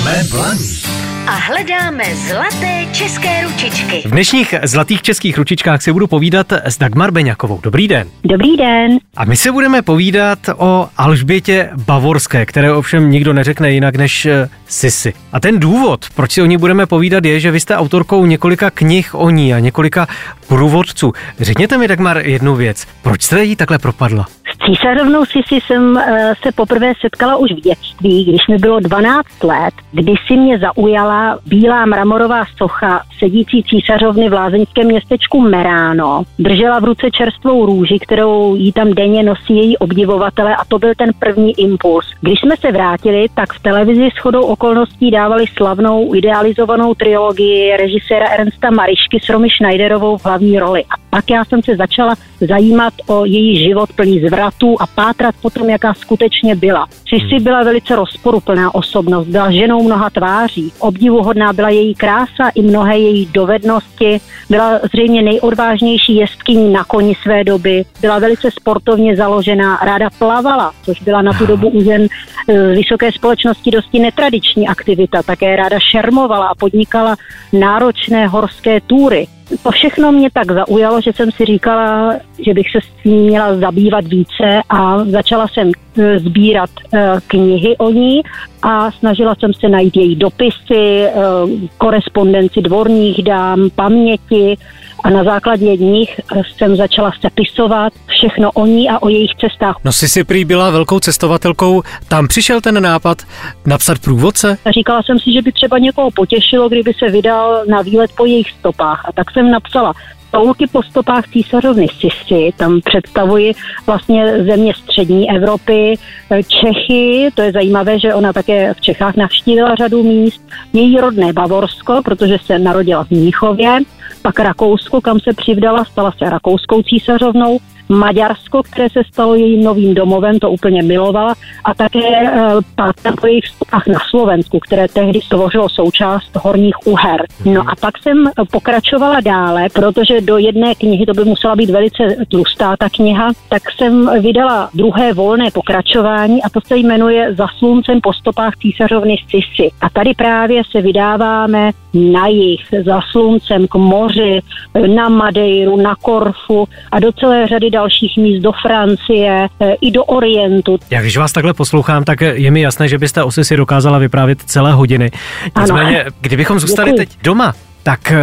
Jsme blaní a hledáme zlaté české ručičky. V dnešních zlatých českých ručičkách si budu povídat s Dagmar Beňakovou. Dobrý den. Dobrý den. A my se budeme povídat o Alžbětě Bavorské, které ovšem nikdo neřekne jinak než eh, Sisi. A ten důvod, proč si o ní budeme povídat, je, že vy jste autorkou několika knih o ní a několika průvodců. Řekněte mi, Dagmar, jednu věc. Proč jste jí takhle propadla? Císařovnou Sisi jsem eh, se poprvé setkala už v dětství, když mi bylo 12 let, kdy si mě zaujala bílá mramorová socha sedící císařovny v lázeňském městečku Meráno. Držela v ruce čerstvou růži, kterou jí tam denně nosí její obdivovatele a to byl ten první impuls. Když jsme se vrátili, tak v televizi s chodou okolností dávali slavnou idealizovanou trilogii režiséra Ernsta Marišky s Romy Schneiderovou v hlavní roli. A pak já jsem se začala zajímat o její život plný zvratů a pátrat potom, jaká skutečně byla. Sisi hmm. byla velice rozporuplná osobnost, byla ženou mnoha tváří. Obdivuhodná byla její krása i mnohé její dovednosti. Byla zřejmě nejodvážnější jezdkyní na koni své doby. Byla velice sportovně založená, ráda plavala, což byla na tu dobu u žen e, vysoké společnosti dosti netradiční aktivita. Také ráda šermovala a podnikala náročné horské túry to všechno mě tak zaujalo, že jsem si říkala, že bych se s tím měla zabývat více a začala jsem e, sbírat e, knihy o ní a snažila jsem se najít její dopisy, e, korespondenci dvorních dám, paměti a na základě nich jsem začala sepisovat všechno o ní a o jejich cestách. No si si prý byla velkou cestovatelkou, tam přišel ten nápad napsat průvodce? Říkala jsem si, že by třeba někoho potěšilo, kdyby se vydal na výlet po jejich stopách a tak jsem napsala Toulky po stopách císařovny Sisy, tam představuji vlastně země střední Evropy, Čechy, to je zajímavé, že ona také v Čechách navštívila řadu míst, její rodné Bavorsko, protože se narodila v Mnichově, pak Rakousko, kam se přivdala, stala se rakouskou císařovnou, Maďarsko, které se stalo jejím novým domovem, to úplně milovala, a také e, po jejich vstupách na Slovensku, které tehdy stvořilo součást Horních Uher. No a pak jsem pokračovala dále, protože do jedné knihy, to by musela být velice tlustá ta kniha, tak jsem vydala druhé volné pokračování a to se jmenuje Za sluncem po stopách císařovny Sisy. A tady právě se vydáváme na jich, za sluncem k moři, na Madeiru, na Korfu a do celé řady dalších míst do Francie e, i do Orientu. Já když vás takhle poslouchám, tak je mi jasné, že byste o si dokázala vyprávět celé hodiny. Nicméně, kdybychom zůstali Děkuji. teď doma, tak eh,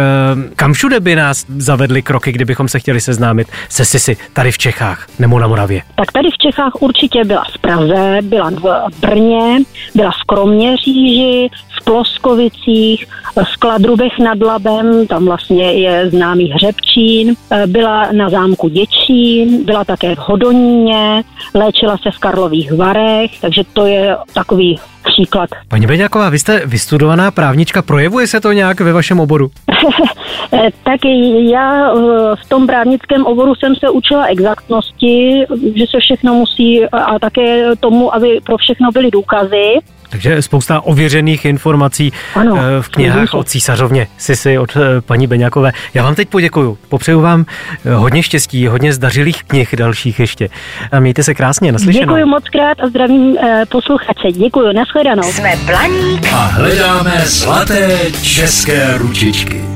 kam všude by nás zavedly kroky, kdybychom se chtěli seznámit se Sisi tady v Čechách nebo na Moravě? Tak tady v Čechách určitě byla v Praze, byla v Brně, byla v Kroměříži, Ploskovicích, v Kladrubech nad Labem, tam vlastně je známý Hřebčín, eh, byla na zámku Děčín, byla také v Hodoníně, léčila se v Karlových Varech, takže to je takový příklad. Paní Beňáková, vy jste vystudovaná právnička, projevuje se to nějak ve vašem oboru? tak já eh, v tom právnickém oboru jsem se učila exaktnosti, že se všechno musí a také tomu, aby pro všechno byly důkazy. Takže spousta ověřených informací ano, eh, v knihách o císařovně Sisi od eh, paní Beňakové. Já vám teď poděkuju. Popřeju vám hodně štěstí, hodně zdařilých knih dalších ještě. A mějte se krásně, naslyšenou. Děkuji moc krát a zdravím posluchače. Děkuji, nashledanou. Jsme Blaník a hledáme zlaté české ručičky.